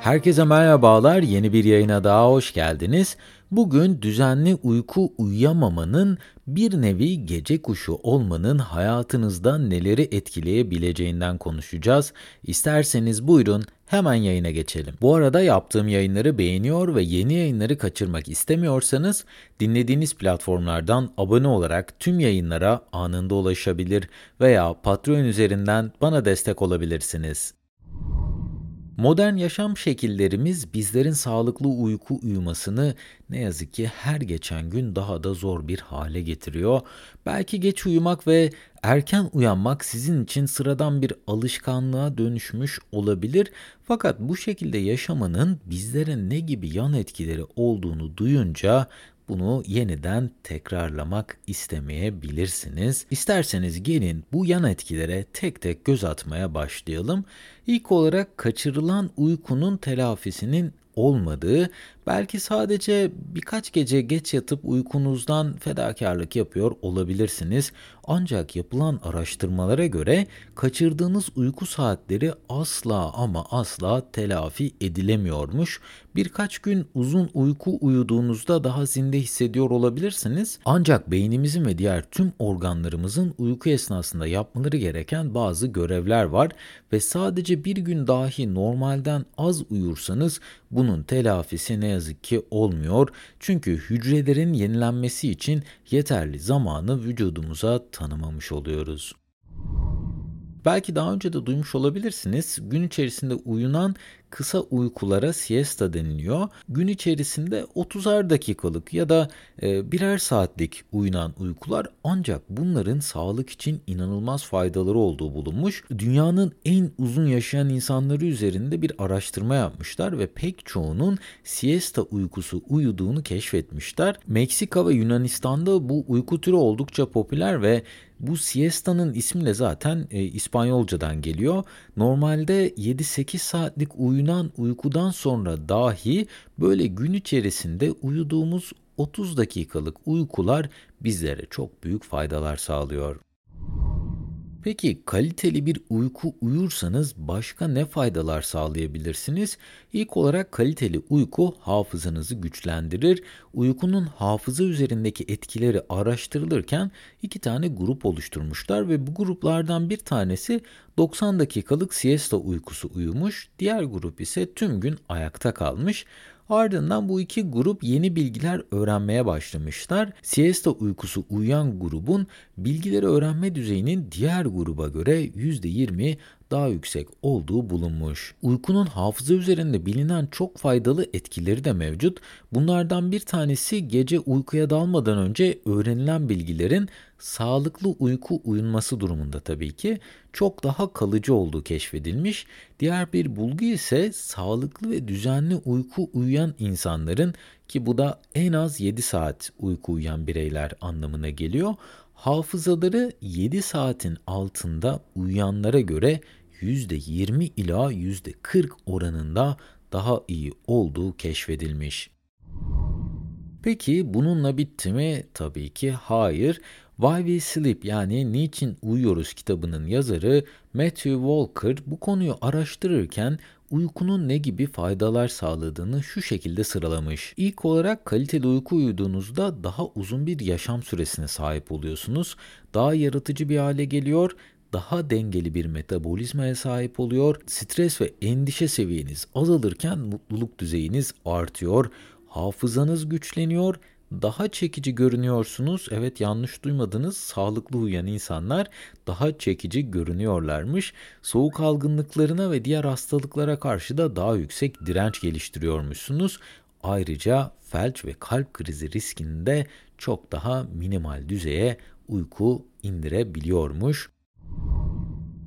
Herkese merhabalar, yeni bir yayına daha hoş geldiniz. Bugün düzenli uyku uyuyamamanın bir nevi gece kuşu olmanın hayatınızda neleri etkileyebileceğinden konuşacağız. İsterseniz buyurun hemen yayına geçelim. Bu arada yaptığım yayınları beğeniyor ve yeni yayınları kaçırmak istemiyorsanız dinlediğiniz platformlardan abone olarak tüm yayınlara anında ulaşabilir veya Patreon üzerinden bana destek olabilirsiniz. Modern yaşam şekillerimiz bizlerin sağlıklı uyku uyumasını ne yazık ki her geçen gün daha da zor bir hale getiriyor. Belki geç uyumak ve erken uyanmak sizin için sıradan bir alışkanlığa dönüşmüş olabilir. Fakat bu şekilde yaşamanın bizlere ne gibi yan etkileri olduğunu duyunca bunu yeniden tekrarlamak istemeyebilirsiniz. İsterseniz gelin bu yan etkilere tek tek göz atmaya başlayalım. İlk olarak kaçırılan uykunun telafisinin olmadığı, belki sadece birkaç gece geç yatıp uykunuzdan fedakarlık yapıyor olabilirsiniz. Ancak yapılan araştırmalara göre kaçırdığınız uyku saatleri asla ama asla telafi edilemiyormuş. Birkaç gün uzun uyku uyuduğunuzda daha zinde hissediyor olabilirsiniz. Ancak beynimizin ve diğer tüm organlarımızın uyku esnasında yapmaları gereken bazı görevler var ve sadece bir gün dahi normalden az uyursanız bunun telafisi ne yazık ki olmuyor. Çünkü hücrelerin yenilenmesi için yeterli zamanı vücudumuza tanımamış oluyoruz. Belki daha önce de duymuş olabilirsiniz. Gün içerisinde uyunan kısa uykulara siesta deniliyor. Gün içerisinde 30'ar dakikalık ya da e, birer saatlik uyunan uykular ancak bunların sağlık için inanılmaz faydaları olduğu bulunmuş. Dünyanın en uzun yaşayan insanları üzerinde bir araştırma yapmışlar ve pek çoğunun siesta uykusu uyuduğunu keşfetmişler. Meksika ve Yunanistan'da bu uyku türü oldukça popüler ve bu siesta'nın ismi de zaten e, İspanyolcadan geliyor. Normalde 7-8 saatlik uyunan uykudan sonra dahi böyle gün içerisinde uyuduğumuz 30 dakikalık uykular bizlere çok büyük faydalar sağlıyor. Peki kaliteli bir uyku uyursanız başka ne faydalar sağlayabilirsiniz? İlk olarak kaliteli uyku hafızanızı güçlendirir. Uykunun hafıza üzerindeki etkileri araştırılırken iki tane grup oluşturmuşlar ve bu gruplardan bir tanesi 90 dakikalık siesta uykusu uyumuş, diğer grup ise tüm gün ayakta kalmış. Ardından bu iki grup yeni bilgiler öğrenmeye başlamışlar. Siesta uykusu uyuyan grubun bilgileri öğrenme düzeyinin diğer gruba göre %20 daha yüksek olduğu bulunmuş. Uykunun hafıza üzerinde bilinen çok faydalı etkileri de mevcut. Bunlardan bir tanesi gece uykuya dalmadan önce öğrenilen bilgilerin sağlıklı uyku uyunması durumunda tabii ki çok daha kalıcı olduğu keşfedilmiş. Diğer bir bulgu ise sağlıklı ve düzenli uyku uyuyan insanların ki bu da en az 7 saat uyku uyuyan bireyler anlamına geliyor. Hafızaları 7 saatin altında uyuyanlara göre %20 ila %40 oranında daha iyi olduğu keşfedilmiş. Peki bununla bitti mi? Tabii ki hayır. Why We Sleep yani Niçin Uyuyoruz kitabının yazarı Matthew Walker bu konuyu araştırırken uykunun ne gibi faydalar sağladığını şu şekilde sıralamış. İlk olarak kaliteli uyku uyuduğunuzda daha uzun bir yaşam süresine sahip oluyorsunuz. Daha yaratıcı bir hale geliyor daha dengeli bir metabolizmaya sahip oluyor. Stres ve endişe seviyeniz azalırken mutluluk düzeyiniz artıyor. Hafızanız güçleniyor daha çekici görünüyorsunuz. Evet yanlış duymadınız. Sağlıklı uyuyan insanlar daha çekici görünüyorlarmış. Soğuk algınlıklarına ve diğer hastalıklara karşı da daha yüksek direnç geliştiriyormuşsunuz. Ayrıca felç ve kalp krizi riskini de çok daha minimal düzeye uyku indirebiliyormuş.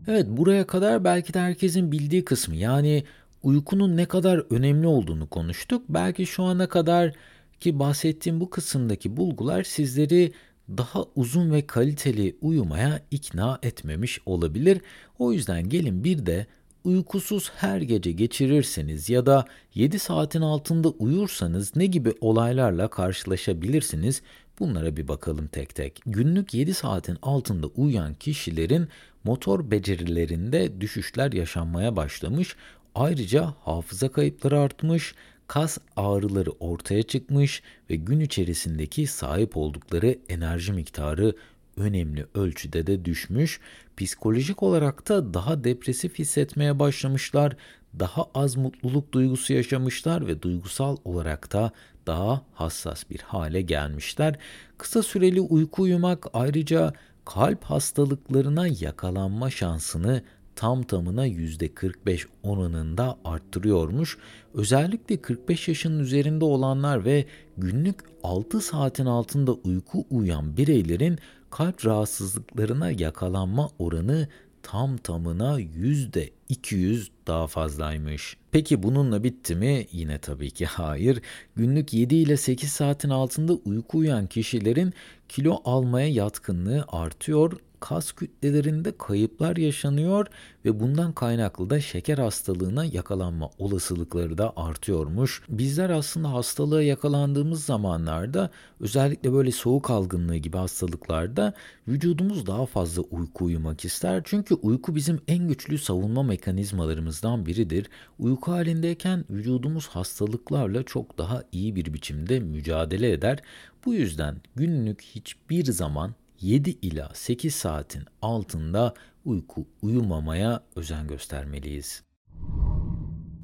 Evet buraya kadar belki de herkesin bildiği kısmı yani uykunun ne kadar önemli olduğunu konuştuk. Belki şu ana kadar ki bahsettiğim bu kısımdaki bulgular sizleri daha uzun ve kaliteli uyumaya ikna etmemiş olabilir. O yüzden gelin bir de uykusuz her gece geçirirseniz ya da 7 saatin altında uyursanız ne gibi olaylarla karşılaşabilirsiniz? Bunlara bir bakalım tek tek. Günlük 7 saatin altında uyuyan kişilerin motor becerilerinde düşüşler yaşanmaya başlamış Ayrıca hafıza kayıpları artmış, kas ağrıları ortaya çıkmış ve gün içerisindeki sahip oldukları enerji miktarı önemli ölçüde de düşmüş. Psikolojik olarak da daha depresif hissetmeye başlamışlar, daha az mutluluk duygusu yaşamışlar ve duygusal olarak da daha hassas bir hale gelmişler. Kısa süreli uyku uyumak ayrıca kalp hastalıklarına yakalanma şansını tam tamına %45 oranında arttırıyormuş. Özellikle 45 yaşının üzerinde olanlar ve günlük 6 saatin altında uyku uyuyan bireylerin kalp rahatsızlıklarına yakalanma oranı tam tamına yüzde 200 daha fazlaymış. Peki bununla bitti mi? Yine tabii ki hayır. Günlük 7 ile 8 saatin altında uyku uyuyan kişilerin kilo almaya yatkınlığı artıyor kas kütlelerinde kayıplar yaşanıyor ve bundan kaynaklı da şeker hastalığına yakalanma olasılıkları da artıyormuş. Bizler aslında hastalığa yakalandığımız zamanlarda özellikle böyle soğuk algınlığı gibi hastalıklarda vücudumuz daha fazla uyku uyumak ister. Çünkü uyku bizim en güçlü savunma mekanizmalarımızdan biridir. Uyku halindeyken vücudumuz hastalıklarla çok daha iyi bir biçimde mücadele eder. Bu yüzden günlük hiçbir zaman 7 ila 8 saatin altında uyku uyumamaya özen göstermeliyiz.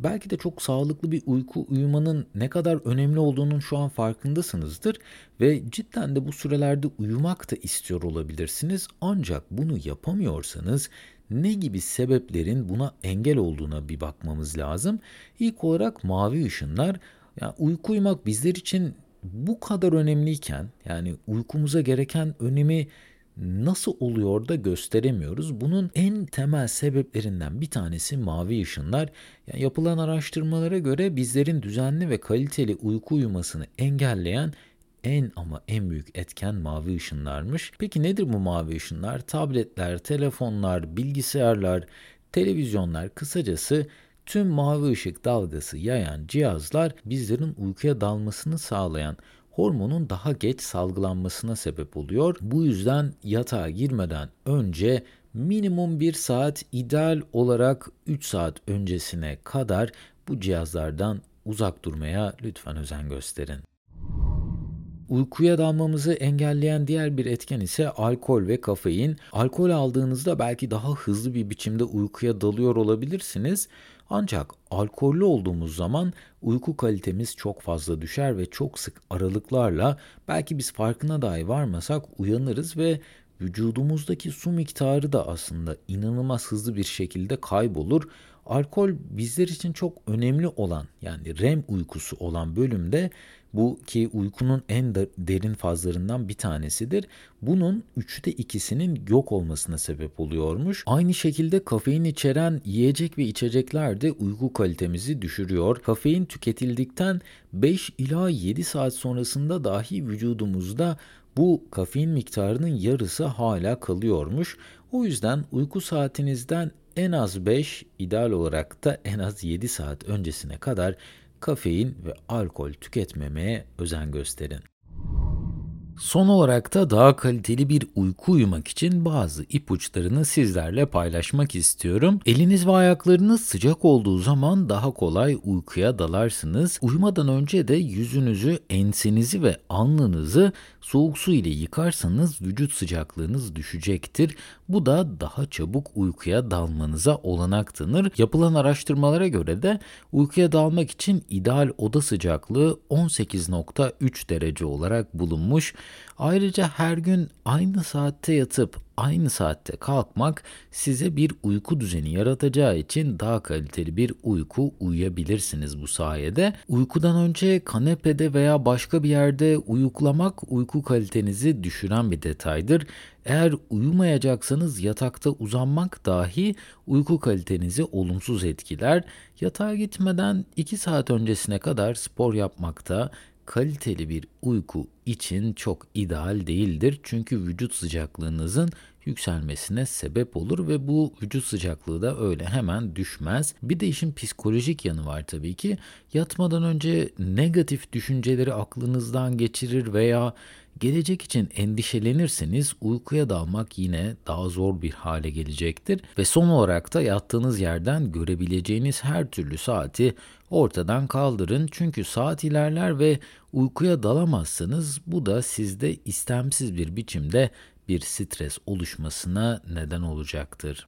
Belki de çok sağlıklı bir uyku uyumanın ne kadar önemli olduğunun şu an farkındasınızdır ve cidden de bu sürelerde uyumak da istiyor olabilirsiniz. Ancak bunu yapamıyorsanız ne gibi sebeplerin buna engel olduğuna bir bakmamız lazım. İlk olarak mavi ışınlar. Yani uyku uyumak bizler için bu kadar önemliyken yani uykumuza gereken önemi nasıl oluyor da gösteremiyoruz. Bunun en temel sebeplerinden bir tanesi mavi ışınlar. Yani yapılan araştırmalara göre bizlerin düzenli ve kaliteli uyku uyumasını engelleyen en ama en büyük etken mavi ışınlarmış. Peki nedir bu mavi ışınlar? Tabletler, telefonlar, bilgisayarlar, televizyonlar kısacası Tüm mavi ışık dalgası yayan cihazlar bizlerin uykuya dalmasını sağlayan hormonun daha geç salgılanmasına sebep oluyor. Bu yüzden yatağa girmeden önce minimum 1 saat ideal olarak 3 saat öncesine kadar bu cihazlardan uzak durmaya lütfen özen gösterin. Uykuya dalmamızı engelleyen diğer bir etken ise alkol ve kafein. Alkol aldığınızda belki daha hızlı bir biçimde uykuya dalıyor olabilirsiniz. Ancak alkollü olduğumuz zaman uyku kalitemiz çok fazla düşer ve çok sık aralıklarla belki biz farkına dahi varmasak uyanırız ve vücudumuzdaki su miktarı da aslında inanılmaz hızlı bir şekilde kaybolur. Alkol bizler için çok önemli olan yani REM uykusu olan bölümde bu ki uykunun en derin fazlarından bir tanesidir. Bunun üçte ikisinin yok olmasına sebep oluyormuş. Aynı şekilde kafein içeren yiyecek ve içecekler de uyku kalitemizi düşürüyor. Kafein tüketildikten 5 ila 7 saat sonrasında dahi vücudumuzda bu kafein miktarının yarısı hala kalıyormuş. O yüzden uyku saatinizden en az 5, ideal olarak da en az 7 saat öncesine kadar kafein ve alkol tüketmemeye özen gösterin. Son olarak da daha kaliteli bir uyku uyumak için bazı ipuçlarını sizlerle paylaşmak istiyorum. Eliniz ve ayaklarınız sıcak olduğu zaman daha kolay uykuya dalarsınız. Uyumadan önce de yüzünüzü, ensenizi ve alnınızı soğuk su ile yıkarsanız vücut sıcaklığınız düşecektir. Bu da daha çabuk uykuya dalmanıza olanak tanır. Yapılan araştırmalara göre de uykuya dalmak için ideal oda sıcaklığı 18.3 derece olarak bulunmuş. Ayrıca her gün aynı saatte yatıp aynı saatte kalkmak size bir uyku düzeni yaratacağı için daha kaliteli bir uyku uyuyabilirsiniz bu sayede. Uykudan önce kanepede veya başka bir yerde uyuklamak uyku kalitenizi düşüren bir detaydır. Eğer uyumayacaksanız yatakta uzanmak dahi uyku kalitenizi olumsuz etkiler. Yatağa gitmeden 2 saat öncesine kadar spor yapmakta, kaliteli bir uyku için çok ideal değildir. Çünkü vücut sıcaklığınızın yükselmesine sebep olur ve bu vücut sıcaklığı da öyle hemen düşmez. Bir de işin psikolojik yanı var tabii ki. Yatmadan önce negatif düşünceleri aklınızdan geçirir veya Gelecek için endişelenirseniz uykuya dalmak yine daha zor bir hale gelecektir ve son olarak da yattığınız yerden görebileceğiniz her türlü saati ortadan kaldırın. Çünkü saat ilerler ve uykuya dalamazsanız bu da sizde istemsiz bir biçimde bir stres oluşmasına neden olacaktır.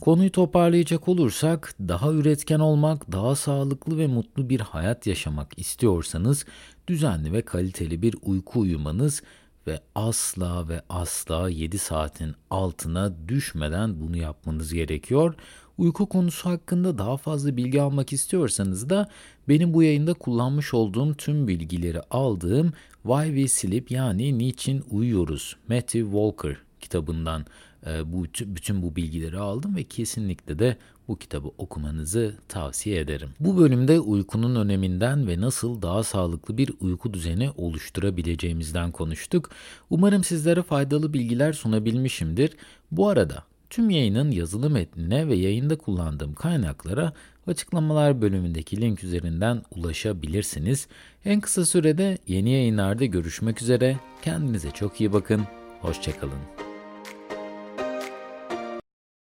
Konuyu toparlayacak olursak, daha üretken olmak, daha sağlıklı ve mutlu bir hayat yaşamak istiyorsanız, düzenli ve kaliteli bir uyku uyumanız ve asla ve asla 7 saatin altına düşmeden bunu yapmanız gerekiyor. Uyku konusu hakkında daha fazla bilgi almak istiyorsanız da benim bu yayında kullanmış olduğum tüm bilgileri aldığım Why We Sleep yani Niçin Uyuyoruz Matthew Walker kitabından e, bu bütün bu bilgileri aldım ve kesinlikle de bu kitabı okumanızı tavsiye ederim. Bu bölümde uykunun öneminden ve nasıl daha sağlıklı bir uyku düzeni oluşturabileceğimizden konuştuk. Umarım sizlere faydalı bilgiler sunabilmişimdir. Bu arada tüm yayının yazılı metnine ve yayında kullandığım kaynaklara açıklamalar bölümündeki link üzerinden ulaşabilirsiniz. En kısa sürede yeni yayınlarda görüşmek üzere. Kendinize çok iyi bakın. Hoşçakalın.